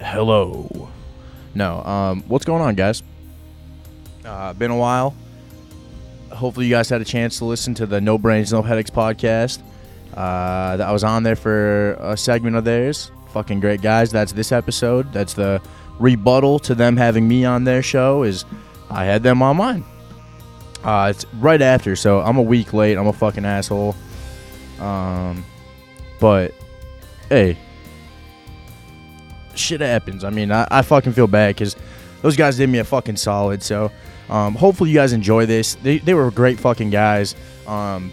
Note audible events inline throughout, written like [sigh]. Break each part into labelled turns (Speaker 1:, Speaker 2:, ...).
Speaker 1: hello. No, um, what's going on, guys? Uh, been a while. Hopefully, you guys had a chance to listen to the No Brains, No Headaches podcast. Uh, I was on there for a segment of theirs. Fucking great guys. That's this episode. That's the rebuttal to them having me on their show. Is I had them on mine. Uh, it's right after, so I'm a week late. I'm a fucking asshole. Um, but hey, shit happens. I mean, I, I fucking feel bad because those guys did me a fucking solid. So, um, hopefully you guys enjoy this. They, they were great fucking guys. Um,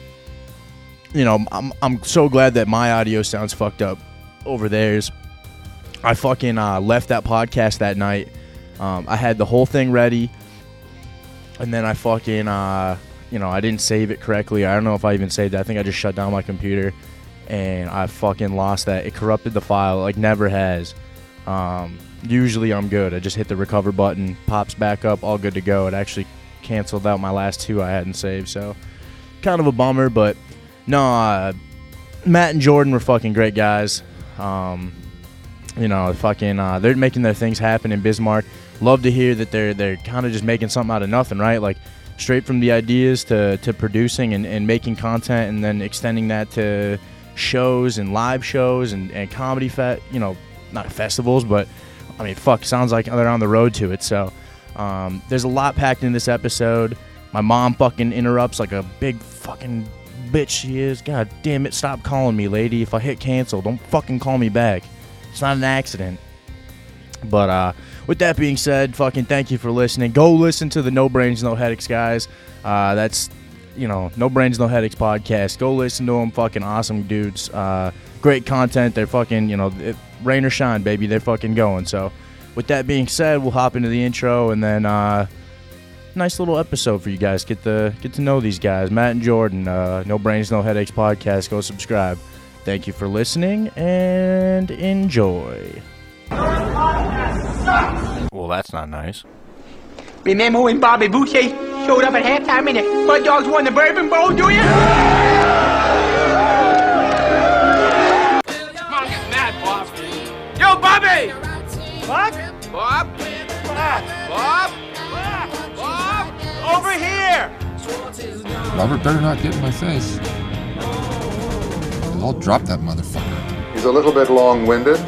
Speaker 1: you know, I'm, I'm so glad that my audio sounds fucked up over theirs. I fucking uh, left that podcast that night. Um, I had the whole thing ready, and then I fucking, uh, you know, I didn't save it correctly. I don't know if I even saved it. I think I just shut down my computer, and I fucking lost that. It corrupted the file like never has. Um, usually I'm good. I just hit the recover button, pops back up, all good to go. It actually canceled out my last two I hadn't saved, so kind of a bummer. But no, uh, Matt and Jordan were fucking great guys. Um, you know, fucking, uh, they're making their things happen in Bismarck. Love to hear that they're they're kind of just making something out of nothing, right? Like straight from the ideas to, to producing and, and making content and then extending that to shows and live shows and, and comedy fet you know not festivals but i mean fuck sounds like they're on the road to it so um, there's a lot packed in this episode my mom fucking interrupts like a big fucking bitch she is god damn it stop calling me lady if i hit cancel don't fucking call me back it's not an accident but uh, with that being said, fucking thank you for listening. Go listen to the No Brains No Headaches guys. Uh, that's you know No Brains No Headaches podcast. Go listen to them. Fucking awesome dudes. Uh, great content. They're fucking you know it, rain or shine, baby. They're fucking going. So with that being said, we'll hop into the intro and then uh, nice little episode for you guys. Get the get to know these guys, Matt and Jordan. Uh, no Brains No Headaches podcast. Go subscribe. Thank you for listening and enjoy. Well, that's not nice.
Speaker 2: Remember when Bobby Boucher showed up at halftime and the Mud Dogs won the Bourbon Bowl, do you?
Speaker 3: Robert better not get in my face. I'll drop that motherfucker.
Speaker 4: He's a little bit long-winded.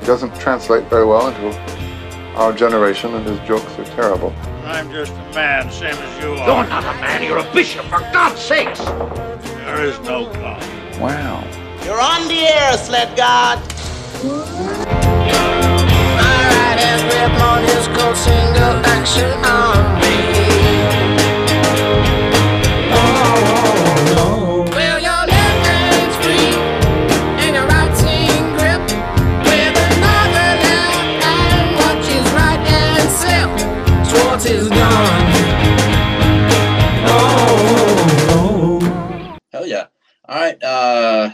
Speaker 4: He doesn't translate very well into our generation, and his jokes are terrible.
Speaker 5: I'm just a man, same as you are.
Speaker 2: You're not a man, you're a bishop, for God's sakes!
Speaker 5: There is no God.
Speaker 3: Wow.
Speaker 6: You're on the air, sled god.
Speaker 7: Well, is gone.
Speaker 8: Hell yeah. All right. Uh,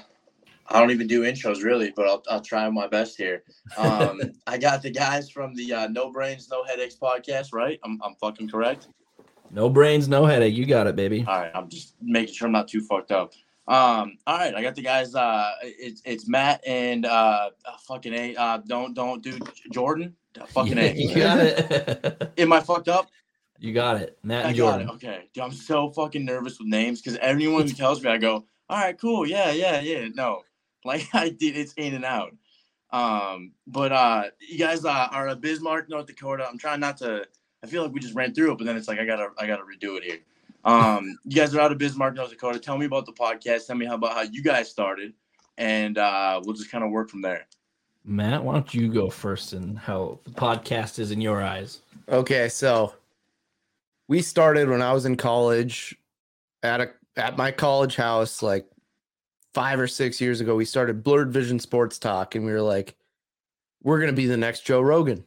Speaker 8: I don't even do intros really, but I'll, I'll try my best here. Um, [laughs] I got the guys from the uh, No Brains, No Headaches podcast, right? I'm, I'm fucking correct.
Speaker 9: No brains, no headache. You got it, baby.
Speaker 8: All right. I'm just making sure I'm not too fucked up. Um, all right. I got the guys. Uh, it's, it's Matt and uh, uh, fucking A. Uh, don't, don't do Jordan. Fucking A.
Speaker 9: you got it. [laughs]
Speaker 8: Am I fucked up?
Speaker 9: you got it. Matt
Speaker 8: I
Speaker 9: and
Speaker 8: got it. Okay. Dude, I'm so fucking nervous with names because everyone who tells me, I go, all right, cool. Yeah, yeah, yeah. No, like [laughs] I did, it's in and out. Um, but uh, you guys uh, are a Bismarck, North Dakota. I'm trying not to. I feel like we just ran through it, but then it's like I gotta, I gotta redo it here. Um, you guys are out of Bismarck, North Dakota. Tell me about the podcast. Tell me how about how you guys started, and uh, we'll just kind of work from there.
Speaker 9: Matt, why don't you go first and how the podcast is in your eyes?
Speaker 10: Okay, so we started when I was in college at a at my college house like 5 or 6 years ago. We started Blurred Vision Sports Talk and we were like we're going to be the next Joe Rogan.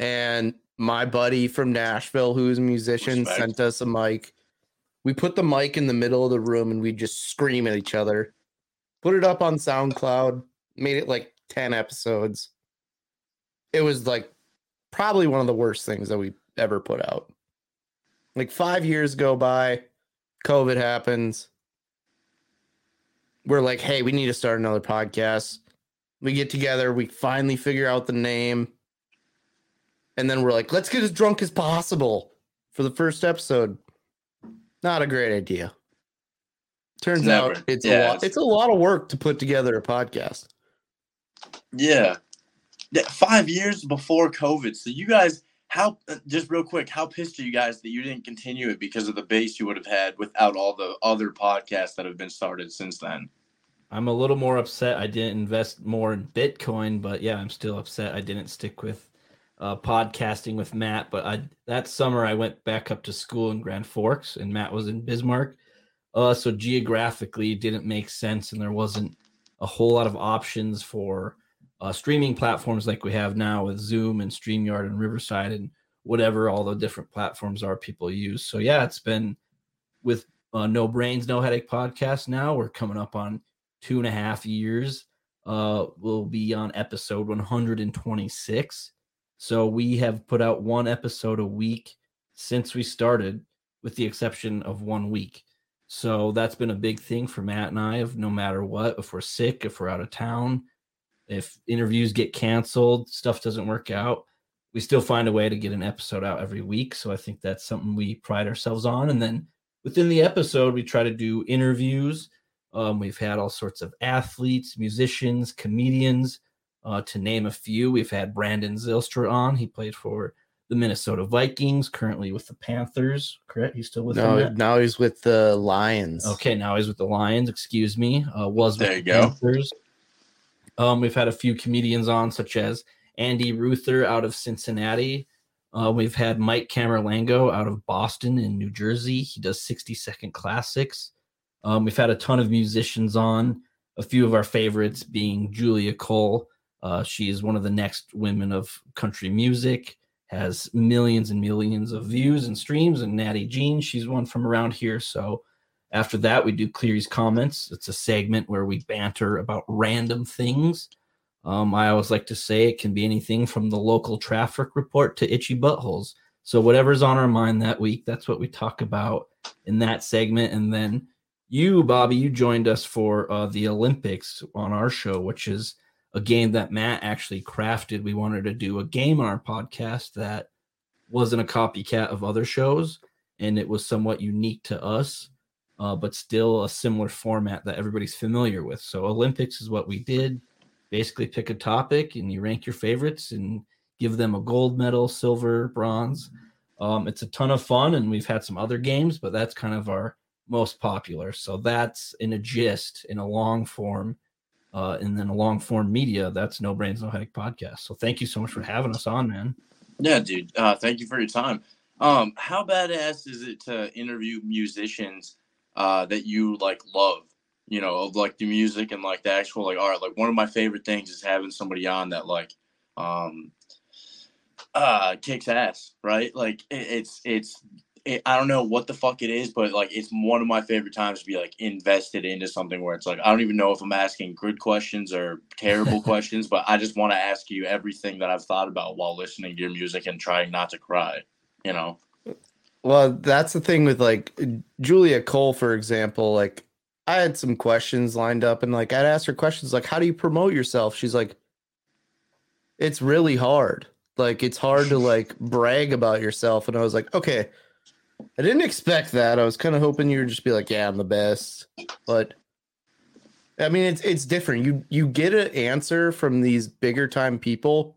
Speaker 10: And my buddy from Nashville who's a musician
Speaker 8: Respect.
Speaker 10: sent us a mic. We put the mic in the middle of the room and we just scream at each other. Put it up on SoundCloud, made it like 10 episodes. It was like probably one of the worst things that we ever put out. Like five years go by, COVID happens. We're like, hey, we need to start another podcast. We get together, we finally figure out the name. And then we're like, let's get as drunk as possible for the first episode. Not a great idea. Turns
Speaker 8: It's never.
Speaker 10: out it's
Speaker 8: Yeah,
Speaker 10: a lot
Speaker 8: it's-
Speaker 10: it's a lot of work to put together a podcast.
Speaker 8: Yeah. Five years before COVID. So you guys, how uh, just real quick, how pissed are you guys that you didn't continue it because of the base you would have had without all the other podcasts that have been started since then?
Speaker 9: I'm a little more upset I didn't invest more in Bitcoin, but yeah, I'm still upset I didn't stick with uh, podcasting with Matt. But I that summer I went back up to school in Grand Forks, and Matt was in Bismarck. Uh, so geographically, it didn't make sense, and there wasn't a whole lot of options for uh, streaming platforms like we have now with Zoom and StreamYard and Riverside and whatever all the different platforms are people use. So yeah, it's been with uh, No Brains, No Headache podcast. Now we're coming up on two and a half years. Uh, we'll be on episode 126. So we have put out one episode a week since we started, with the exception of one week. So that's been a big thing for Matt and I of no matter what, if we're sick, if we're out of town, if interviews get canceled, stuff doesn't work out, we still find a way to get an episode out every week. So I think that's something we pride ourselves on. And then within the episode, we try to do interviews. Um, we've had all sorts of athletes, musicians, comedians, uh, to name a few. We've had Brandon Zylstra on. He played for the Minnesota Vikings, currently with the Panthers. Correct? He's still with them.
Speaker 10: No,
Speaker 9: Matt?
Speaker 10: now he's with the Lions.
Speaker 9: Okay, now he's with the Lions. Excuse me. Uh, was with
Speaker 8: There you
Speaker 9: the
Speaker 8: go.
Speaker 9: Panthers. Um, we've had a few comedians on, such as Andy Ruther out of Cincinnati. Uh, we've had Mike Camerlengo out of Boston in New Jersey. He does 60 second classics. Um, we've had a ton of musicians on, a few of our favorites being Julia Cole. Uh, she is one of the next women of country music, has millions and millions of views and streams. And Natty Jean, she's one from around here. So after that, we do Cleary's Comments. It's a segment where we banter about random things. Um, I always like to say it can be anything from the local traffic report to itchy buttholes. So whatever's on our mind that week, that's what we talk about in that segment. And then you, Bobby, you joined us for uh, the Olympics on our show, which is a game that Matt actually crafted. We wanted to do a game on our podcast that wasn't a copycat of other shows, and it was somewhat unique to us, uh, but still a similar format that everybody's familiar with. So Olympics is what we did. Basically, pick a topic and you rank your favorites and give them a gold medal, silver, bronze. Um, it's a ton of fun, and we've had some other games, but that's kind of our most popular. So that's in a gist, in a long form, uh, and then a long form media. That's No Brains No Headache podcast. So thank you so much for having us on, man.
Speaker 8: Yeah, dude. Uh, thank you for your time. Um, how badass is it to interview musicians uh, that you like love? You know, of like the music and like the actual like art. Like one of my favorite things is having somebody on that like um uh kicks ass, right? Like it, it's it's it, I don't know what the fuck it is, but like it's one of my favorite times to be like invested into something where it's like I don't even know if I'm asking good questions or terrible [laughs] questions, but I just want to ask you everything that I've thought about while listening to your music and trying not to cry. You know?
Speaker 10: Well, that's the thing with like Julia Cole, for example. Like, I had some questions lined up, and like I'd ask her questions like, "How do you promote yourself?" She's like, "It's really hard. Like, it's hard to [laughs] like brag about yourself." And I was like, "Okay, I didn't expect that. I was kind of hoping you would just be like, "Yeah, I'm the best," but." I mean, it's it's different. You you get an answer from these bigger time people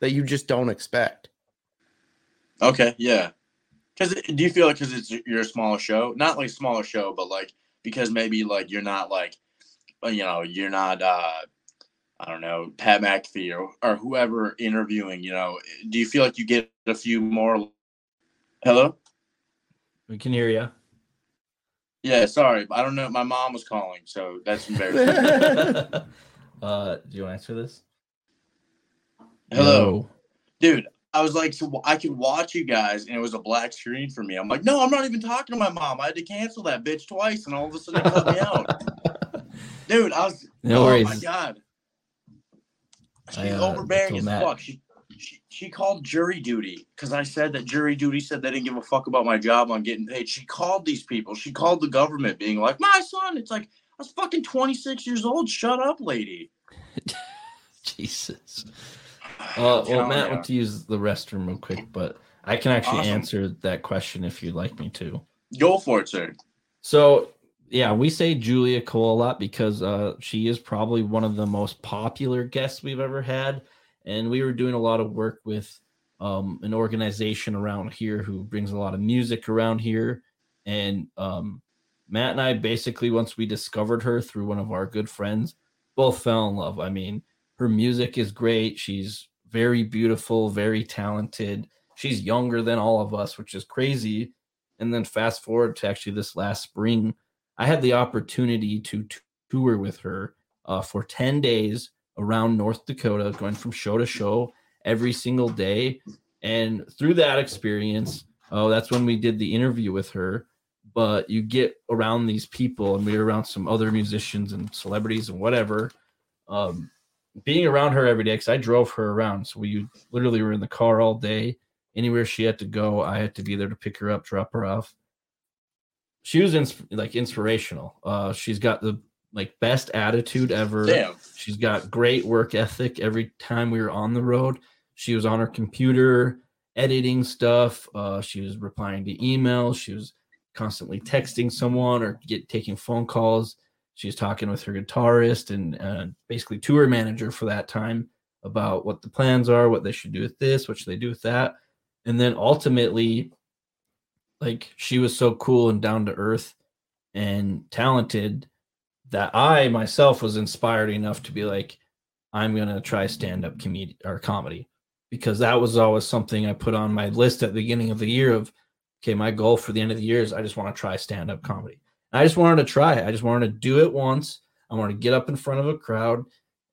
Speaker 10: that you just don't expect.
Speaker 8: Okay, yeah. Because do you feel like because it's you're smaller show, not like smaller show, but like because maybe like you're not like, uh, you know, you're not, uh I don't know, Pat McAfee or or whoever interviewing. You know, do you feel like you get a few more? Hello.
Speaker 9: We can hear you.
Speaker 8: Yeah, sorry, I don't know. My mom was calling, so that's embarrassing. [laughs] [laughs]
Speaker 9: uh, do you want to answer this?
Speaker 8: Hello. dude i was like so i could watch you guys and it was a black screen for me i'm like no i'm not even talking to my mom i had to cancel that bitch twice and all of a sudden it cut me out [laughs] dude i was
Speaker 9: No
Speaker 8: oh
Speaker 9: worries.
Speaker 8: my god she's
Speaker 9: I, uh,
Speaker 8: overbearing as
Speaker 9: Matt-
Speaker 8: fuck she, she she called jury duty because i said that jury duty said they didn't give a fuck about my job on getting paid she called these people she called the government being like my son it's like i was fucking 26 years old shut up lady [laughs]
Speaker 9: Jesus. Uh, [sighs] well, Matt went to use the restroom real quick, but I can actually
Speaker 8: Awesome.
Speaker 9: answer that question if you'd like me to.
Speaker 8: Go for it, sir.
Speaker 9: So yeah, we say Julia Cole a lot because uh, she is probably one of the most popular guests we've ever had, and we were doing a lot of work with um, an organization around here who brings a lot of music around here, and um, Matt and I basically once we discovered her through one of our good friends, both fell in love. I mean, her music is great. She's very beautiful, very talented. She's younger than all of us, which is crazy. And then fast forward to actually this last spring, I had the opportunity to tour with her uh, for 10 days around North Dakota, going from show to show every single day. And through that experience, oh, that's when we did the interview with her. But you get around these people, and we were around some other musicians and celebrities and whatever. Um, being around her every day, because I drove her around. So we literally were in the car all day. Anywhere she had to go, I had to be there to pick her up, drop her off she was ins- like inspirational. Uh, she's got the like best attitude ever.
Speaker 8: Damn.
Speaker 9: She's got great work ethic. Every time we were on the road, she was on her computer editing stuff. Uh, she was replying to emails. She was constantly texting someone or get taking phone calls. She was talking with her guitarist and uh, basically tour manager for that time about what the plans are, what they should do with this, what should they do with that, and then ultimately like she was so cool and down to earth and talented that I myself was inspired enough to be like, I'm gonna try stand up comedy or comedy because that was always something I put on my list at the beginning of the year of okay, my goal for the end of the year is I just want to try stand up comedy. I just wanted to try it. I just wanted to do it once. I wanted to get up in front of a crowd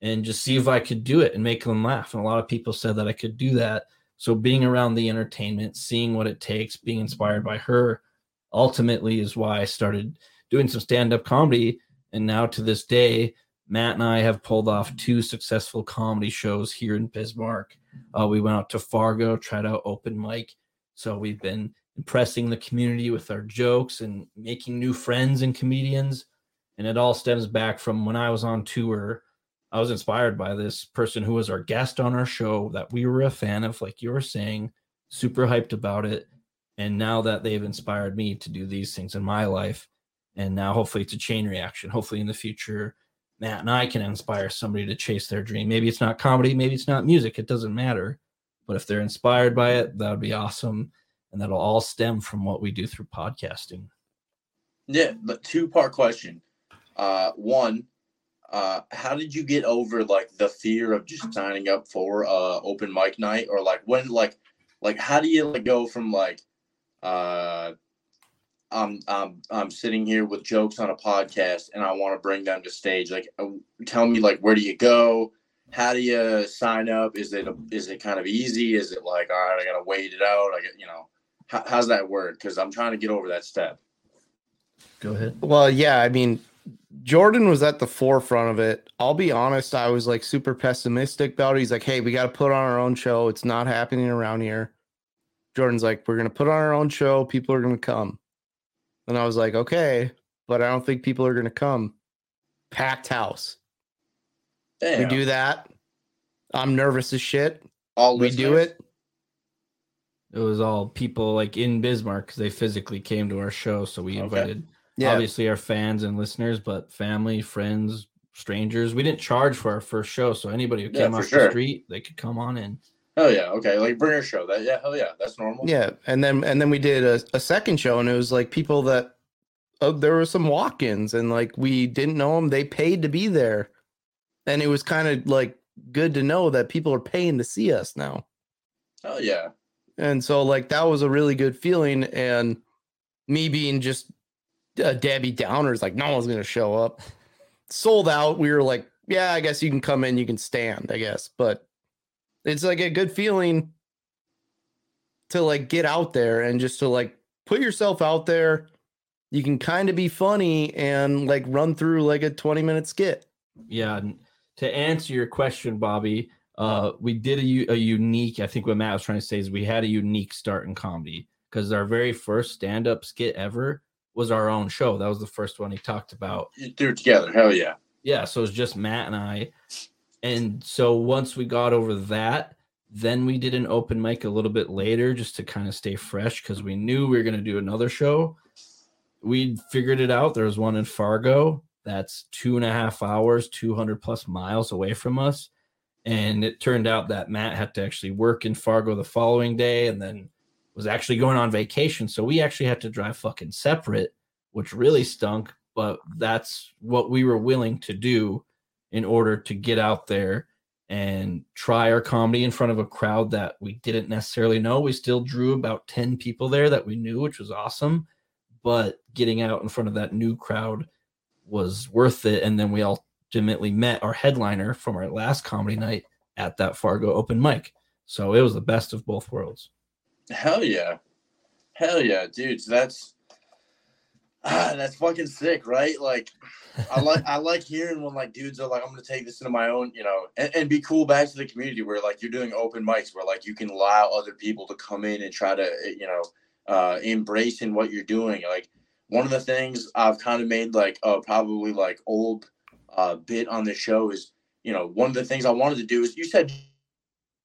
Speaker 9: and just see if I could do it and make them laugh. And a lot of people said that I could do that. So being around the entertainment, seeing what it takes, being inspired by her, ultimately is why I started doing some stand-up comedy. And now to this day, Matt and I have pulled off two successful comedy shows here in Bismarck. Uh, we went out to Fargo, tried out open mic. So we've been impressing the community with our jokes and making new friends and comedians. And it all stems back from when I was on tour. I was inspired by this person who was our guest on our show that we were a fan of, like you were saying, super hyped about it. And now that they've inspired me to do these things in my life, and now hopefully it's a chain reaction. Hopefully in the future, Matt and I can inspire somebody to chase their dream. Maybe it's not comedy, maybe it's not music, it doesn't matter. But if they're inspired by it, that would be awesome. And that'll all stem from what we do through podcasting.
Speaker 8: Yeah, but two part question. Uh, one, uh, how did you get over like the fear of just signing up for uh open mic night, or like when like like how do you like go from like uh I'm I'm I'm sitting here with jokes on a podcast and I want to bring them to stage. Like, uh, tell me like where do you go? How do you sign up? Is it is it kind of easy? Is it like all right, I gotta wait it out? I get you know, how, how's that work? Because I'm trying to get over that step.
Speaker 9: Go ahead.
Speaker 10: Well, yeah, I mean, Jordan was at the forefront of it. I'll be honest, I was like super pessimistic about it. He's like, hey, we got to put on our own show. It's not happening around here. Jordan's like, we're going to put on our own show. People are going to come. And I was like, okay, but I don't think people are going to come. Packed house.
Speaker 8: Damn.
Speaker 10: We do that. I'm nervous as shit.
Speaker 8: All
Speaker 10: we do it.
Speaker 9: It was all people like in Bismarck because they physically came to our show. So we
Speaker 8: Okay.
Speaker 9: invited
Speaker 10: Yeah.
Speaker 9: obviously our fans and listeners, but family, friends, strangers. We didn't charge for our first show, so anybody who came
Speaker 8: for
Speaker 9: off
Speaker 8: sure.
Speaker 9: the street, they could come on in.
Speaker 8: Hell yeah. Okay. Like bringer show. That yeah. Hell yeah. That's normal.
Speaker 10: Yeah, and then and then we did a, a second show, and it was like people that uh, there were some walk-ins, and like we didn't know them. They paid to be there, and it was kind of like good to know that people are paying to see us now.
Speaker 8: Oh yeah.
Speaker 10: And so like that was a really good feeling, and me being just a Debbie Downer is like no one's gonna show up. Sold out. We were like, yeah, I guess you can come in, you can stand, I guess, but it's like a good feeling to like get out there and just to like put yourself out there. You can kind of be funny and like run through like a 20 minute skit.
Speaker 9: Yeah. To answer your question, Bobby, uh, we did a unique, I think what Matt was trying to say is we had a unique start in comedy because our very first stand up skit ever was our own show. That was the first one he talked about.
Speaker 8: You threw it together. Hell yeah.
Speaker 9: Yeah. So it was just Matt and I. And so once we got over that, then we did an open mic a little bit later just to kind of stay fresh because we knew we were going to do another show. We figured it out. There was one in Fargo that's two and a half hours, 200 plus miles away from us. And it turned out that Matt had to actually work in Fargo the following day and then was actually going on vacation. So we actually had to drive fucking separate, which really stunk. But that's what we were willing to do in order to get out there and try our comedy in front of a crowd that we didn't necessarily know. We still drew about 10 people there that we knew, which was awesome. But getting out in front of that new crowd was worth it. And then we ultimately met our headliner from our last comedy night at that Fargo open mic. So it was the best of both worlds.
Speaker 8: Hell yeah. Hell yeah, dude. So that's ah, that's fucking sick, right? Like I like I like hearing when like dudes are like, I'm gonna take this into my own, you know, and, and be cool back to the community where like you're doing open mics where like you can allow other people to come in and try to, eh, you know, uh embrace in what you're doing. Like one of the things I've kind of made like uh probably like old uh bit on the show is, you know, one of the things I wanted to do is you said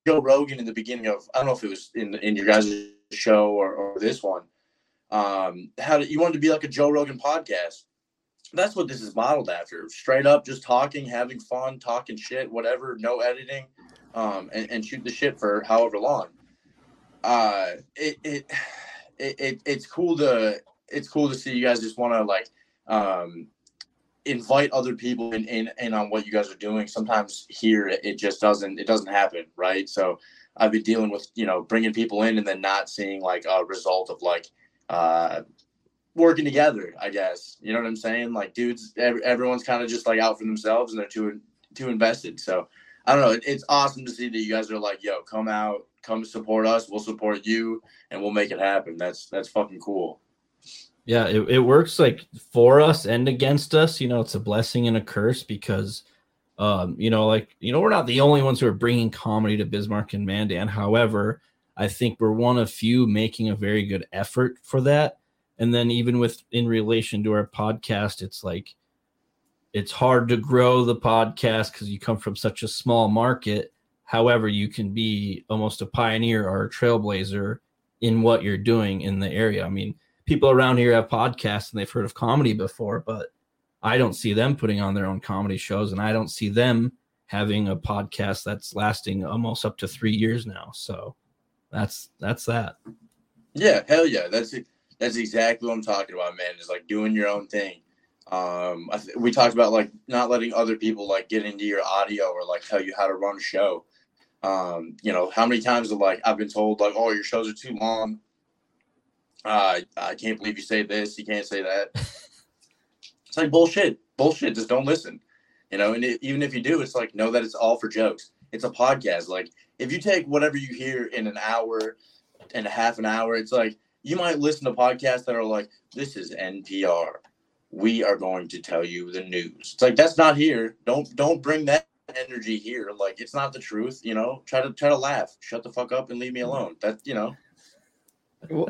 Speaker 8: Joe Rogan in the beginning of I don't know if it was in in your guys' show or, or this one. Um, how did you wanted to be like a Joe Rogan podcast? That's what this is modeled after. Straight up, just talking, having fun, talking shit, whatever, no editing, um, and, and shoot the shit for however long. Uh, it, it it it it's cool to it's cool to see you guys just want to like um invite other people in, in in on what you guys are doing sometimes here it just doesn't it doesn't happen right so i've been dealing with you know bringing people in and then not seeing like a result of like uh working together i guess. You know what i'm saying? Like dudes ev- everyone's kind of just like out for themselves and they're too too invested. So i don't know. It, it's awesome to see that you guys are like yo come out come support us. We'll support you and we'll make it happen. That's that's fucking cool.
Speaker 9: Yeah, it, it works like for us and against us. You know, it's a blessing and a curse because, um, you know, like, you know, we're not the only ones who are bringing comedy to Bismarck and Mandan. However, I think we're one of few making a very good effort for that. And then even with in relation to our podcast, it's like, it's hard to grow the podcast because you come from such a small market. However, you can be almost a pioneer or a trailblazer in what you're doing in the area. I mean, people around here have podcasts and they've heard of comedy before, but I don't see them putting on their own comedy shows, and I don't see them having a podcast that's lasting almost up to three years now. So that's that's that.
Speaker 8: Yeah, hell yeah. That's that's exactly what I'm talking about, man. Is like doing your own thing. Um, I th- we talked about like not letting other people like get into your audio or like tell you how to run a show. Um, you know, how many times have like I've been told like, oh, your shows are too long. Uh, I can't believe you say this. You can't say that. [laughs] it's like bullshit. Bullshit. Just don't listen. You know, and it, even if you do, it's like know that it's all for jokes. It's a podcast. Like if you take whatever you hear in an hour and a half an hour, it's like you might listen to podcasts that are like, "This is NPR. We are going to tell you the news." It's like that's not here. Don't don't bring that energy here. Like it's not the truth. You know, try to try to laugh. Shut the fuck up and leave me alone. That you know.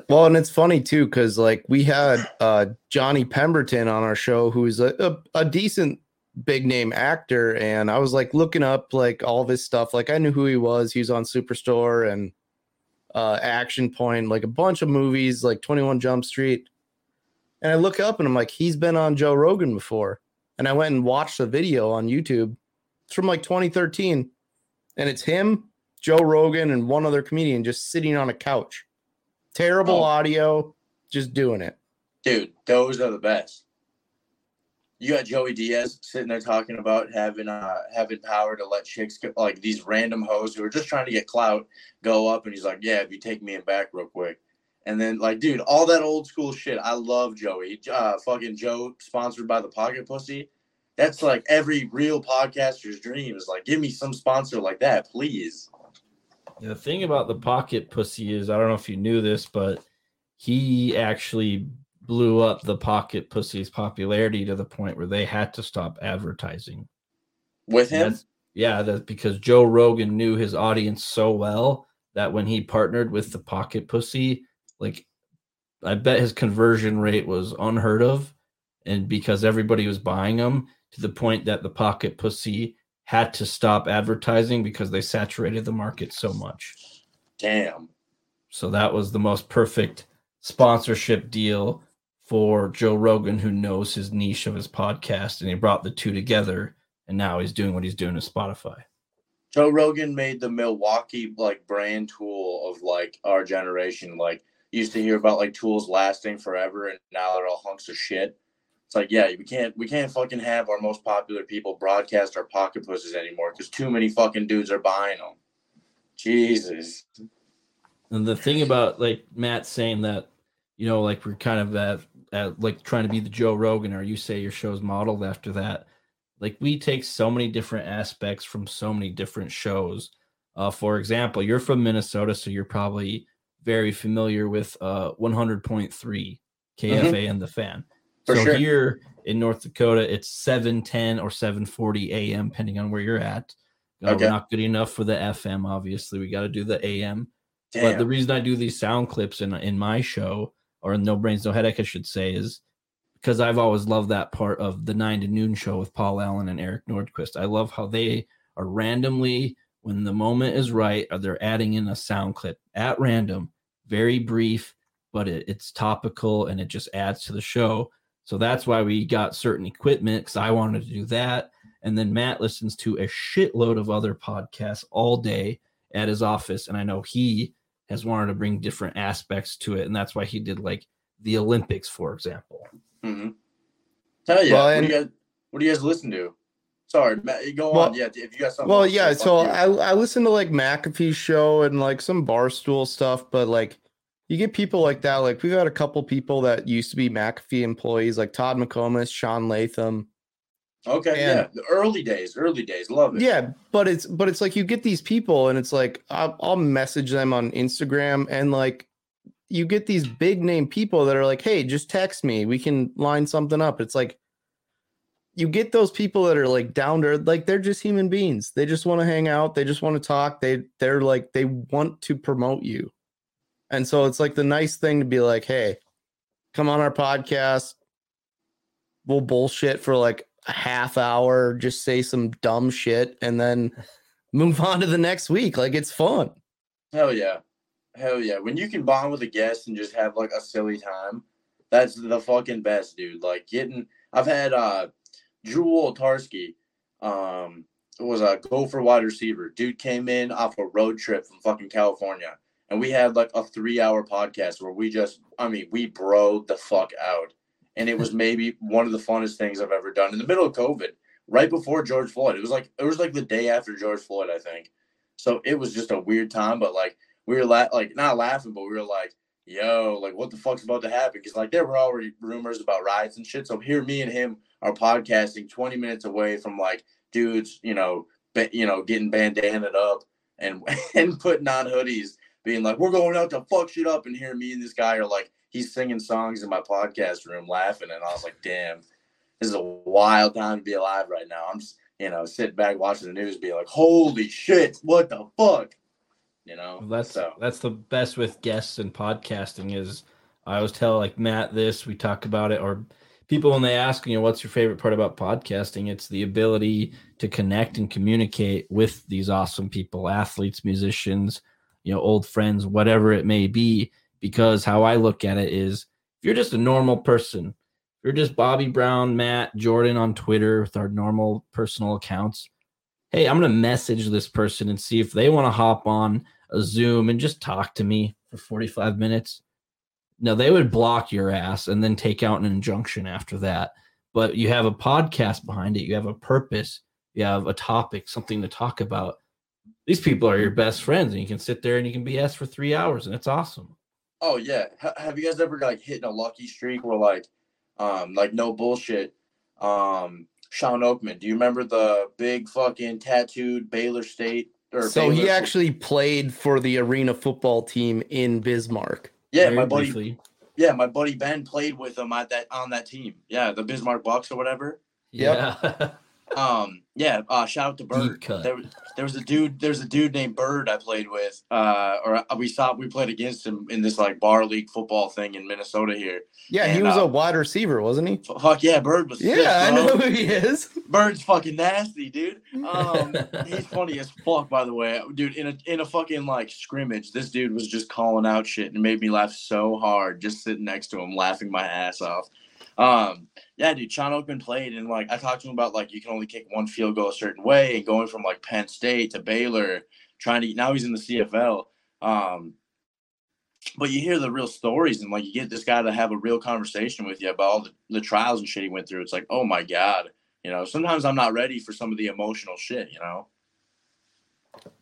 Speaker 10: Well, and it's funny too because like we had uh, Johnny Pemberton on our show, who's a, a, a decent big name actor, and I was like looking up like all of his stuff. Like I knew who he was. He was on Superstore and uh, Action Point, like a bunch of movies, like Twenty One Jump Street. And I look up and I'm like, he's been on Joe Rogan before. And I went and watched the video on YouTube. It's from like 2013, and it's him, Joe Rogan, and one other comedian just sitting on a couch terrible
Speaker 8: Oh.
Speaker 10: audio, just doing it.
Speaker 8: Dude, those are the best. You got Joey Diaz sitting there talking about having uh having power to let chicks go, like these random hoes who are just trying to get clout go up, and he's like, "Yeah, if you take me in back real quick," and then like, dude, all that old school shit. I love Joey. Uh, fucking Joe, sponsored by the Pocket Pussy. That's like every real podcaster's dream is like, give me some sponsor like that, please.
Speaker 9: The thing about the pocket pussy is I don't know if you knew this, but he actually blew up the pocket pussy's popularity to the point where they had to stop advertising.
Speaker 8: With him,
Speaker 9: That's- yeah, that's because Joe Rogan knew his audience so well that when he partnered with the pocket pussy, like I bet his conversion rate was unheard of. And because everybody was buying them to the point that the pocket pussy had to stop advertising because they saturated the market so much.
Speaker 8: Damn.
Speaker 9: So that was the most perfect sponsorship deal for Joe Rogan, who knows his niche of his podcast, and he brought the two together, and now he's doing what he's doing to Spotify.
Speaker 8: Joe Rogan made the Milwaukee like brand tool of like our generation. Like used to hear about like tools lasting forever, and now they're all hunks of shit. It's like, yeah, we can't we can't fucking have our most popular people broadcast our pocket pussies anymore because too many fucking dudes are buying them. Jesus.
Speaker 9: And the thing about like Matt saying that, you know, like we're kind of at, at like trying to be the Joe Rogan, or you say your show's modeled after that. Like we take so many different aspects from so many different shows. Uh, for example, you're from Minnesota, so you're probably very familiar with uh 100.3 KFA and the fan.
Speaker 8: For
Speaker 9: so
Speaker 8: sure.
Speaker 9: here in North Dakota, it's 710 or 740 AM, depending on where you're at. Uh,
Speaker 8: Okay.
Speaker 9: We're not good enough for the FM, obviously. We got to do the AM. But the reason I do these sound clips in in my show, or No Brains No Headache, I should say, is because I've always loved that part of the nine to noon show with Paul Allen and Eric Nordquist. I love how they are randomly, when the moment is right, are they're adding in a sound clip at random, very brief, but it, it's topical and it just adds to the show. So that's why we got certain equipment because I wanted to do that. And then Matt listens to a shitload of other podcasts all day at his office. And I know he has wanted to bring different aspects to it. And that's why he did like the Olympics, for example.
Speaker 8: hmm Tell you,
Speaker 10: Well,
Speaker 8: what
Speaker 10: and-
Speaker 8: do you guys what do you guys listen to? Sorry, Matt, go
Speaker 10: Well-
Speaker 8: on. Yeah, if you got something.
Speaker 10: Well, yeah. So I
Speaker 8: you.
Speaker 10: I listen to like McAfee's show and like some barstool stuff, but like you get people like that. Like we've had a couple people that used to be McAfee employees, like Todd McComas, Sean Latham.
Speaker 8: Okay,
Speaker 10: and-
Speaker 8: yeah, the early days, early days, love it.
Speaker 10: Yeah, but it's but it's like you get these people and it's like I'll, I'll message them on Instagram and like you get these big name people that are like, hey, just text me, we can line something up. It's like you get those people that are like down to like they're just human beings. They just want to hang out. They just want to talk. They they're like they want to promote you, and so it's like the nice thing to be like, hey, come on our podcast. We'll bullshit for like half hour, just say some dumb shit, and then [laughs] move on to the next week. Like it's fun.
Speaker 8: Hell yeah. Hell yeah. When you can bond with a guest and just have like a silly time, that's the fucking best, dude. Like getting I've had uh Drew Wolitarsky, um was a gopher wide receiver. Dude came in off a road trip from fucking California. And we had like a three hour podcast where we just I mean, we broed the fuck out. And it was [laughs] maybe one of the funnest things I've ever done in the middle of COVID, right before George Floyd. It was like it was like the day after George Floyd, I think. So it was just a weird time, but like we were la- like not laughing, but we were like, "Yo, like what the fuck's about to happen?" Because like there were already rumors about riots and shit. So here, me and him are podcasting 20 minutes away from like dudes, you know, ba- you know, getting bandanaed up and [laughs] and putting on hoodies, being like, "We're going out to fuck shit up," and here me and this guy are like, he's singing songs in my podcast room, laughing, and I was like, "Damn, this is a wild time to be alive right now." I'm just, you know, sitting back watching the news, be like, "Holy shit, what the fuck." You know,
Speaker 9: that's
Speaker 8: so
Speaker 9: that's the best with guests and podcasting is I always tell like Matt this we talk about it or people when they ask you know what's your favorite part about podcasting it's the ability to connect and communicate with these awesome people athletes musicians you know old friends whatever it may be because how I look at it is if you're just a normal person if you're just Bobby Brown Matt Jordan on Twitter with our normal personal accounts hey, I'm going to message this person and see if they want to hop on a Zoom and just talk to me for 45 minutes. No, they would block your ass and then take out an injunction after that. But you have a podcast behind it, you have a purpose, you have a topic, something to talk about. These people are your best friends, and you can sit there and you can BS for three hours, and it's awesome.
Speaker 8: Oh yeah. H- have you guys ever like hitting a lucky streak where like, um, like no bullshit, um, Shawn Oakman? Do you remember the big fucking tattooed Baylor State or
Speaker 10: So he
Speaker 8: Baylor-
Speaker 10: actually played for the arena football team in Bismarck.
Speaker 8: Yeah, my buddy.
Speaker 9: briefly.
Speaker 8: Yeah, my buddy Ben played with him at that on that team. Yeah, the Bismarck Bucks or whatever.
Speaker 9: Yeah. [laughs]
Speaker 8: Um, Yeah, uh, shout out to Bird.
Speaker 9: cut.
Speaker 8: There, there was a dude. There's a dude named Bird I played with, uh, or uh, we saw we played against him in this like bar league football thing in Minnesota here.
Speaker 10: Yeah, he was
Speaker 8: uh,
Speaker 10: a wide receiver, wasn't he?
Speaker 8: Fuck yeah, Bird was. sick,
Speaker 10: Yeah, I know who he is. [laughs]
Speaker 8: Bird's fucking nasty, dude. Um, [laughs] he's funny as fuck, by the way, dude. In a in a fucking like scrimmage, this dude was just calling out shit and it made me laugh so hard just sitting next to him, laughing my ass off. Um, yeah, dude, Shawn Oakman played and like I talked to him about like you can only kick one field goal a certain way and going from like Penn State to Baylor, trying to now he's in the CFL. Um, but you hear the real stories and like you get this guy to have a real conversation with you about all the, the trials and shit he went through. It's like, oh my god, you know. Sometimes I'm not ready for some of the emotional shit, you know.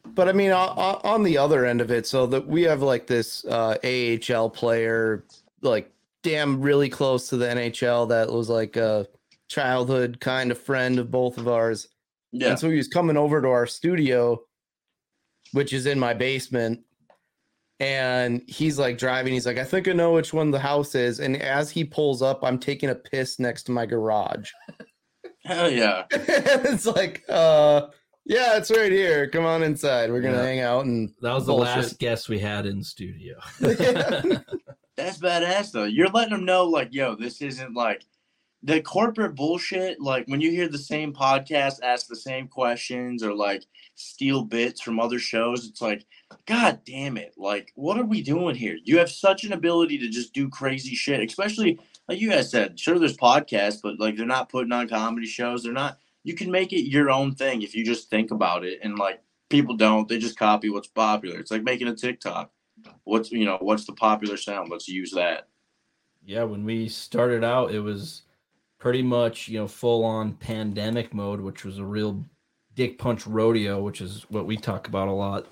Speaker 10: But I mean, on, on the other end of it, so that we have like this uh, AHL player, like damn, really close to the NHL, that was like a childhood kind of friend of both of ours.
Speaker 8: Yeah.
Speaker 10: And so he was coming over to our studio, which is in my basement. And he's like driving. He's like, I think I know which one the house is. And as he pulls up, I'm taking a piss next to my garage. [laughs]
Speaker 8: Hell yeah. [laughs]
Speaker 10: it's like, uh, yeah, it's right here. Come on inside. We're gonna
Speaker 9: Yeah.
Speaker 10: hang out and
Speaker 9: That was the last guest we had in studio. [laughs]
Speaker 8: That's badass though. You're letting them know, like, yo, this isn't like the corporate bullshit. Like when you hear the same podcast ask the same questions or like steal bits from other shows, it's like, God damn it! Like, what are we doing here? You have such an ability to just do crazy shit, especially like you guys said. Sure, there's podcasts, but like they're not putting on comedy shows. They're not. You can make it your own thing if you just think about it, and like people don't. They just copy what's popular. It's like making a TikTok what's you know what's the popular sound let's use that
Speaker 9: yeah, when we started out, it was pretty much you know full on pandemic mode, which was a real dick punch rodeo, which is what we talk about a lot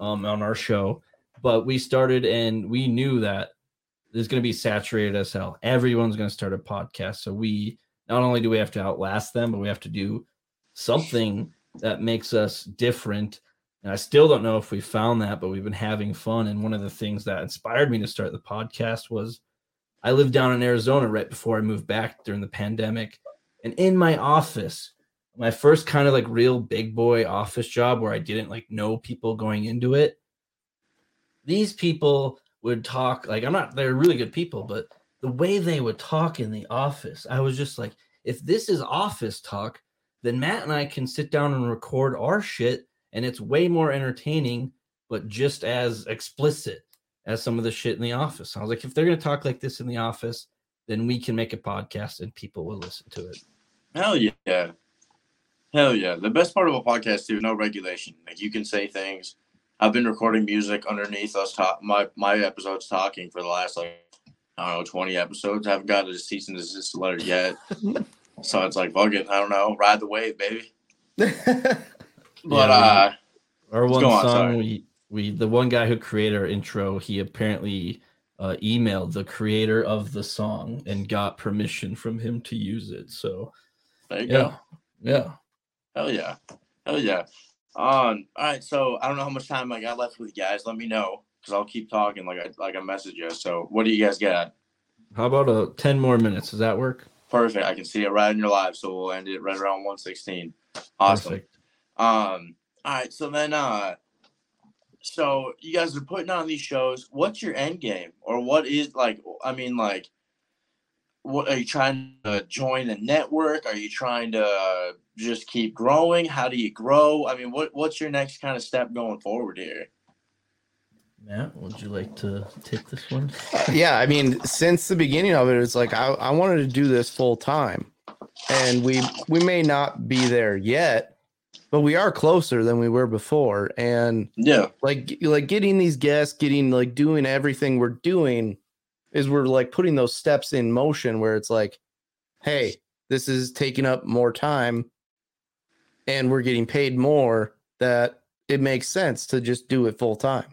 Speaker 9: um, on our show. But we started and we knew that there's going to be saturated as hell. Everyone's going to start a podcast, so we not only do we have to outlast them, but we have to do something that makes us different. And I still don't know if we found that, but we've been having fun. And one of the things that inspired me to start the podcast was I lived down in Arizona right before I moved back during the pandemic. And in my office, my first kind of like real big boy office job where I didn't like know people going into it, these people would talk like I'm not, they're really good people, but the way they would talk in the office, I was just like, if this is office talk, then Matt and I can sit down and record our shit and it's way more entertaining, but just as explicit as some of the shit in the office. I was like, if they're going to talk like this in the office, then we can make a podcast and people will listen to it.
Speaker 8: hell yeah. Hell yeah. The best part of a podcast too no regulation. Like you can say things. I've been recording music underneath us talk my my episodes talking for the last like i don't know 20 episodes. I haven't got a cease and desist letter yet. [laughs] So it's like fuck it. I don't know. Ride the wave baby [laughs] but
Speaker 9: Yeah,
Speaker 8: uh
Speaker 9: Our one
Speaker 8: on,
Speaker 9: song,
Speaker 8: sorry.
Speaker 9: we we the one guy who created our intro, he apparently uh, emailed the creator of the song and got permission from him to use it. So
Speaker 8: there you
Speaker 9: yeah,
Speaker 8: go
Speaker 9: yeah.
Speaker 8: Hell yeah. Hell yeah. Um, all right, so I don't know how much time I got left with you guys. Let me know because I'll keep talking like I like I message you. So what do you guys got?
Speaker 9: How about a ten more minutes? Does that work?
Speaker 8: Perfect. I can see it right in your live, so we'll end it right around 116. Awesome.
Speaker 9: Perfect.
Speaker 8: Um, all right, so then uh so you guys are putting on these shows. What's your end game? Or what is like I mean like what are you trying to join a network? Are you trying to uh, just keep growing? How do you grow? I mean, what what's your next kind of step going forward here?
Speaker 9: Matt, would you like to take this one? [laughs]
Speaker 10: yeah, I mean, since the beginning of it, it's like I, I wanted to do this full time, and we we may not be there yet, but we are closer than we were before. And
Speaker 8: Yeah.
Speaker 10: like like getting these guests, getting like doing everything we're doing, is we're like putting those steps in motion where it's like, hey, this is taking up more time, and we're getting paid more. That it makes sense to just do it full time.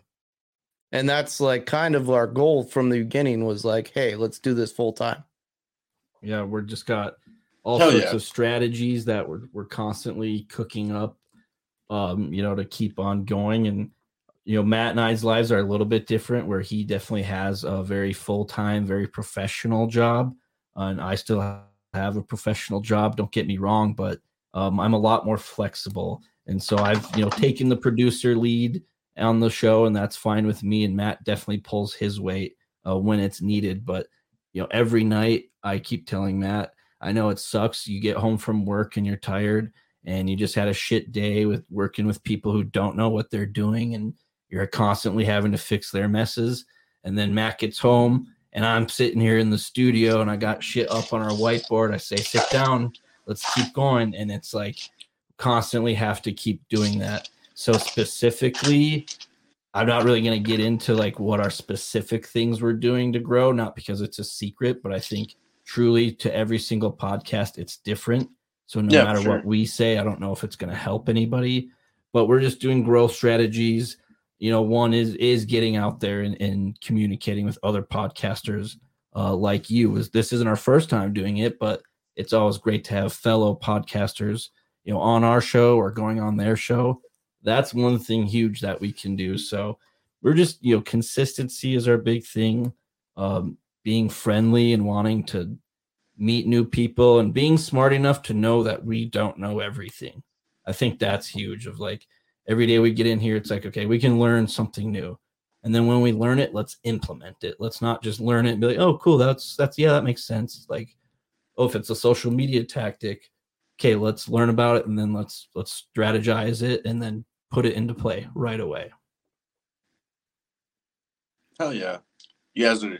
Speaker 10: And that's like kind of our goal from the beginning was like, hey, let's do this full time.
Speaker 9: Yeah, we're just got all
Speaker 8: Hell
Speaker 9: sorts
Speaker 8: yeah.
Speaker 9: of strategies that we're we're constantly cooking up, um, you know, to keep on going. And you know, Matt and I's lives are a little bit different, where he definitely has a very full time, very professional job, and I still have a professional job. Don't get me wrong, but um, I'm a lot more flexible. And so I've, you know, taken the producer lead on the show, and that's fine with me. And Matt definitely pulls his weight uh, when it's needed. But, you know, every night I keep telling Matt, I know it sucks. You get home from work and you're tired and you just had a shit day with working with people who don't know what they're doing and you're constantly having to fix their messes. And then Matt gets home and I'm sitting here in the studio and I got shit up on our whiteboard. I say, sit down, let's keep going. And it's like constantly have to keep doing that. So specifically, I'm not really going to get into like what our specific things we're doing to grow, not because it's a secret, but I think truly to every single podcast, it's different. So no
Speaker 8: Yeah,
Speaker 9: matter
Speaker 8: sure.
Speaker 9: what we say, I don't know if it's going to help anybody, but we're just doing growth strategies. You know, one is is getting out there and, and communicating with other podcasters uh, like you. Is this isn't our first time doing it, but it's always great to have fellow podcasters, you know, on our show or going on their show. That's one thing huge that we can do. So we're just, you know, consistency is our big thing. Um, being friendly and wanting to meet new people and being smart enough to know that we don't know everything. I think that's huge. Of like every day we get in here, it's like, okay, we can learn something new. And then when we learn it, let's implement it. Let's not just learn it and be like, oh, cool, that's that's yeah, that makes sense. Like, oh, if it's a social media tactic, okay, let's learn about it and then let's let's strategize it and then put it into play right away.
Speaker 8: Hell yeah. You guys are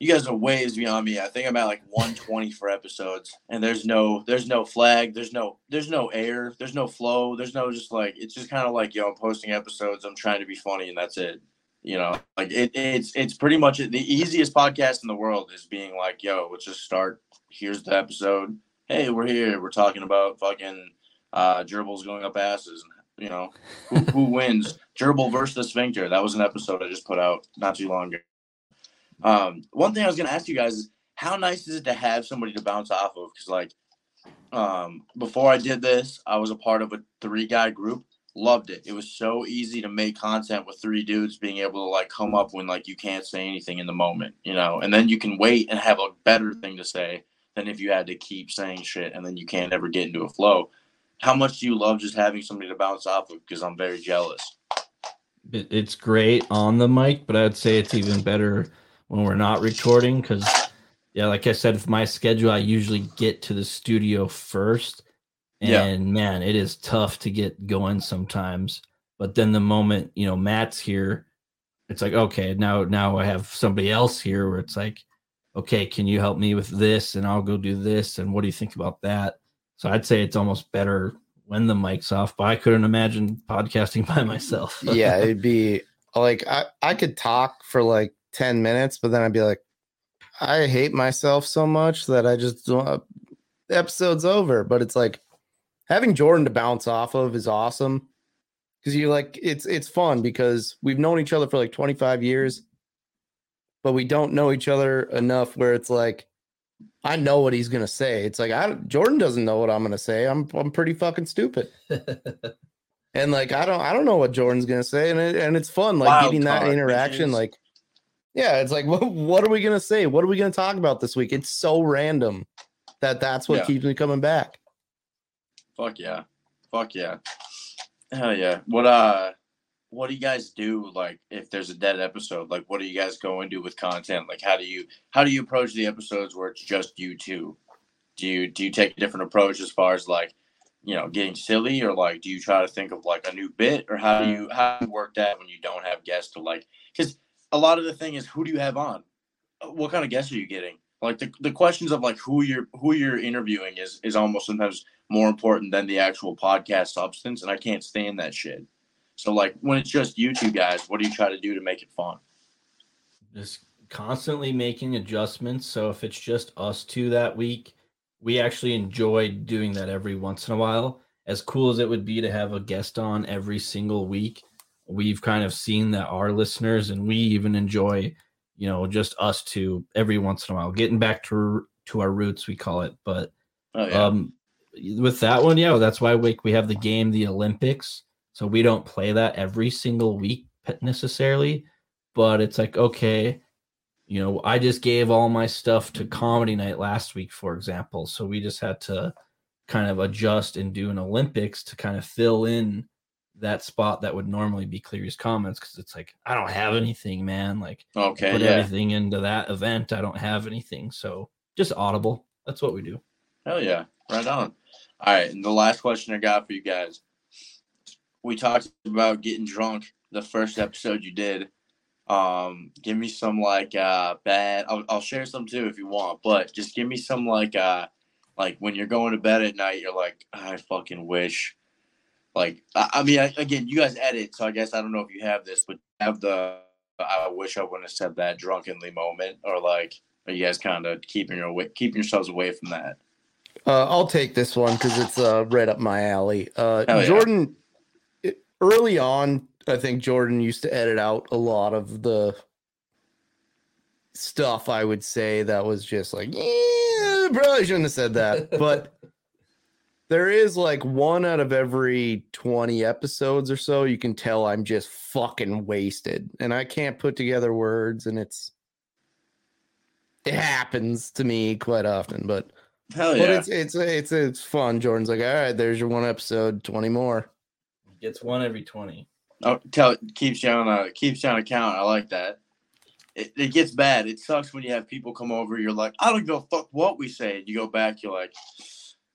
Speaker 8: you guys are ways beyond me. I think I'm at like 120 for episodes and there's no there's no flag, there's no there's no air, there's no flow, there's no just like it's just kind of like yo, I'm posting episodes, I'm trying to be funny and that's it. You know, like it, it's it's pretty much the easiest podcast in the world is being like, yo, let's just start. Here's the episode. Hey, we're here. We're talking about fucking uh gerbils going up asses. You know, who, who wins? Gerbil versus the sphincter. That was an episode I just put out not too long ago. Um, one thing I was gonna ask you guys is how nice is it to have somebody to bounce off of? Because like, um, before I did this, I was a part of a three guy group. Loved it. It was so easy to make content with three dudes being able to like come up when like you can't say anything in the moment, you know, and then you can wait and have a better thing to say than if you had to keep saying shit and then you can't ever get into a flow. How much do you love just having somebody to bounce off of? Because I'm very jealous.
Speaker 9: it's great on the mic, but I'd say it's even better when we're not recording because, yeah, like I said, with my schedule, I usually get to the studio first, and
Speaker 8: Yeah.
Speaker 9: man, it is tough to get going sometimes. But then the moment you know Matt's here, it's like okay, now now I have somebody else here where it's like, okay, can you help me with this, and I'll go do this, and what do you think about that? So I'd say it's almost better when the mic's off, but I couldn't imagine podcasting [laughs] by myself.
Speaker 10: yeah, it'd be like I, I could talk for like 10 minutes, but then I'd be like, I hate myself so much that I just don't uh, the episode's over. But it's like having Jordan to bounce off of is awesome. Cause you're like it's it's fun because we've known each other for like 25 years, but we don't know each other enough where it's like I know what he's gonna say. It's like I Jordan doesn't know what I'm gonna say. I'm I'm pretty fucking stupid. [laughs] And like I don't I don't know what Jordan's gonna say, and it, and it's fun like
Speaker 8: Wild
Speaker 10: getting that interaction. Like, yeah, it's like [laughs] what what are we gonna say? What are we gonna talk about this week? It's so random that that's what
Speaker 8: Yeah.
Speaker 10: keeps me coming back.
Speaker 8: Fuck yeah. Fuck yeah. Hell yeah. What uh what do you guys do like if there's a dead episode? Like what do you guys go into with content? Like how do you how do you approach the episodes where it's just you two? Do you do you take a different approach as far as like, you know, getting silly or like do you try to think of like a new bit or how do you how do you work that when you don't have guests to like cuz a lot of the thing is who do you have on? What kind of guests are you getting? Like the, the questions of like who you're who you're interviewing is is almost sometimes more important than the actual podcast substance, and I can't stand that shit. So like when it's just you two guys, what do you try to do to make it fun?
Speaker 9: just constantly making adjustments. So if it's just us two that week, we actually enjoy doing that every once in a while. As cool as it would be to have a guest on every single week, we've kind of seen that our listeners and we even enjoy, you know, just us two every once in a while, getting back to to our roots, we call it. But
Speaker 8: Oh yeah.
Speaker 9: um, with that one, yeah, that's why we, we have the game, the Olympics. So we don't play that every single week necessarily, but it's like, okay, you know, I just gave all my stuff to comedy night last week, for example. So we just had to kind of adjust and do an Olympics to kind of fill in that spot that would normally be Cleary's comments because it's like I don't have anything, man. Like
Speaker 8: Okay,
Speaker 9: put
Speaker 8: yeah.
Speaker 9: everything into that event. I don't have anything, so just audible. That's what we do.
Speaker 8: Hell yeah. Right on. All right. And the last question I got for you guys. We talked about getting drunk the first episode you did. Um, give me some like uh bad I'll, I'll share some too if you want, but just give me some like uh like when you're going to bed at night, you're like, I fucking wish like I, I mean I, again you guys edit, so I guess I don't know if you have this, but have the I wish I wouldn't have said that drunkenly moment or like are you guys kind of keeping your away, keeping yourselves away from that?
Speaker 10: Uh, I'll take this one because it's uh, right up my alley. Uh,
Speaker 8: yeah.
Speaker 10: Jordan, it- early on, I think Jordan used to edit out a lot of the stuff. I would say that was just like, yeah, probably shouldn't have said that. But there is like one out of every 20 episodes or so, you can tell I'm just fucking wasted and I can't put together words, and it's it happens to me quite often, but.
Speaker 8: Hell
Speaker 10: But
Speaker 8: yeah.
Speaker 10: it's it's it's it's fun. Jordan's like, all right, there's your one episode, twenty more.
Speaker 9: Gets one every twenty.
Speaker 8: Oh, tell keeps you on a keeps you on count. I like that. It, it gets bad. It sucks when you have people come over. You're like, I don't give a fuck what we say. You go back. You're like,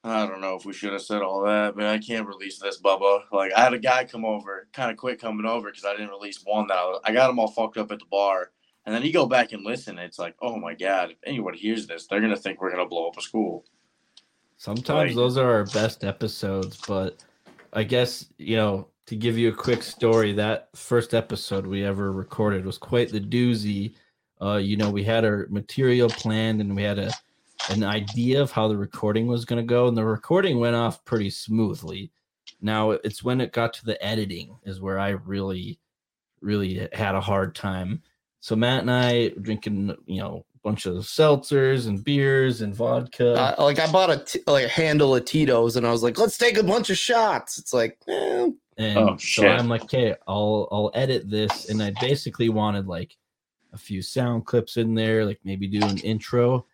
Speaker 8: I don't know if we should have said all that, but I can't release this, Bubba. Like I had a guy come over, kind of quit coming over because I didn't release one that I, was, I got him all fucked up at the bar. And then you go back and listen. It's like, oh my god, if anyone hears this, they're gonna think we're gonna blow up a school.
Speaker 9: Sometimes
Speaker 8: Like-
Speaker 9: those are our best episodes, but I guess, you know, to give you a quick story, that first episode we ever recorded was quite the doozy. Uh, you know, we had our material planned and we had a an idea of how the recording was going to go, and the recording went off pretty smoothly. Now it's when it got to the editing is where I really, really had a hard time. So Matt and I drinking, you know, a bunch of seltzers and beers and vodka.
Speaker 10: Uh, like I bought a t- like a handle of Tito's, and I was like, let's take a bunch of shots. It's like, eh,
Speaker 9: And
Speaker 8: Oh,
Speaker 9: so
Speaker 8: shit.
Speaker 9: I'm like, okay, I'll I'll edit this, and I basically wanted like a few sound clips in there, like maybe do an intro.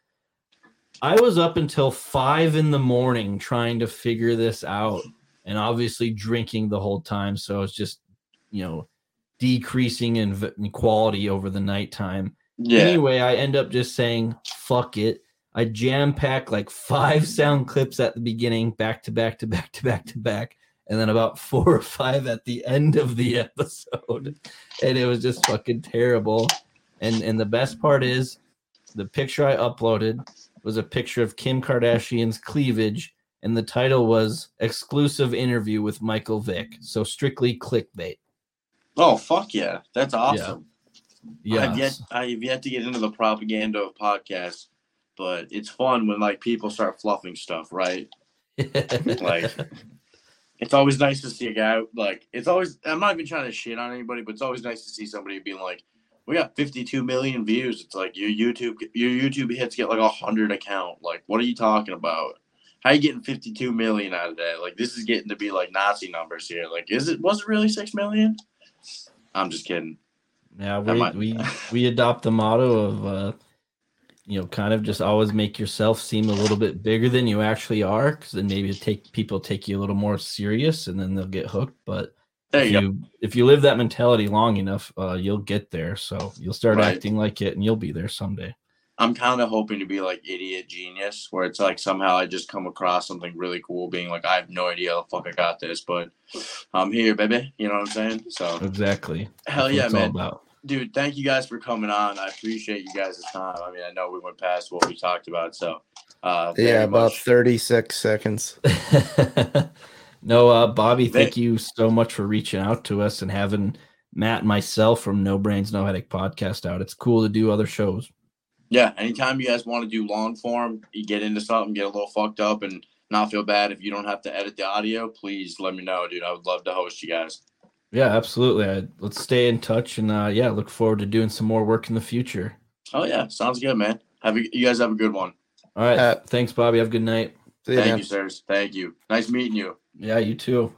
Speaker 9: I was up until five in the morning trying to figure this out, and obviously drinking the whole time, so it's just you know decreasing in, in quality over the nighttime.
Speaker 8: Yeah.
Speaker 9: Anyway, I end up just saying fuck it. I jam pack like five [laughs] sound clips at the beginning, back to back to back to back to back, and then about [laughs] four or five at the end of the [laughs] episode. And it was just fucking terrible. And and the best part is the picture I uploaded was a picture of Kim Kardashian's cleavage, and the title was exclusive interview with Michael Vick. So strictly clickbait.
Speaker 8: Oh fuck yeah, that's awesome.
Speaker 9: Yeah.
Speaker 8: I've yet I've yet to get into the propaganda of podcasts, but it's fun when like people start fluffing stuff, right? [laughs] like it's always nice to see a guy like it's always I'm not even trying to shit on anybody, but it's always nice to see somebody being like, We got 52 million views. It's like your YouTube your YouTube hits get like a hundred account. Like, what are you talking about? How you getting 52 million out of that? Like this is getting to be like Nazi numbers here. Like, is it was it really six million? I'm just kidding.
Speaker 9: Yeah, we,
Speaker 8: might-
Speaker 9: we [laughs] we adopt the motto of uh you know kind of just always make yourself seem a little bit bigger than you actually are because then maybe take people take you a little more serious and then they'll get hooked but
Speaker 8: There
Speaker 9: if
Speaker 8: you
Speaker 9: you if you live that mentality long enough uh you'll get there so you'll start
Speaker 8: Right.
Speaker 9: acting like it and you'll be there someday
Speaker 8: I'm kind of hoping to be like idiot genius, where it's like somehow I just come across something really cool, being like, I have no idea how the fuck I got this, but I'm here, baby. You know what I'm saying? So
Speaker 9: exactly
Speaker 8: hell
Speaker 9: That's
Speaker 8: yeah,
Speaker 9: it's all
Speaker 8: man.
Speaker 9: about.
Speaker 8: Dude, thank you guys for coming on. I appreciate you guys' time. I mean, I know we went past what we talked about, so uh,
Speaker 10: yeah, about
Speaker 8: much-
Speaker 10: thirty six seconds. [laughs]
Speaker 9: no uh bobby thank you so much for reaching out to us and having matt and myself from no brains no headache podcast out it's cool to do other shows
Speaker 8: Yeah, anytime you guys want to do long form, you get into something, get a little fucked up, and not feel bad if you don't have to edit the audio, please let me know, dude. I would love to host you guys.
Speaker 9: Yeah, absolutely. I, let's stay in touch, and uh, yeah, look forward to doing some more work in the future.
Speaker 8: Oh yeah, sounds good, man. Have a, you guys have a good one.
Speaker 9: All right,
Speaker 10: Uh,
Speaker 9: thanks, Bobby. Have a good night.
Speaker 10: See
Speaker 8: Thank
Speaker 10: man.
Speaker 8: you, sirs. Thank you. Nice meeting you.
Speaker 9: Yeah, you too.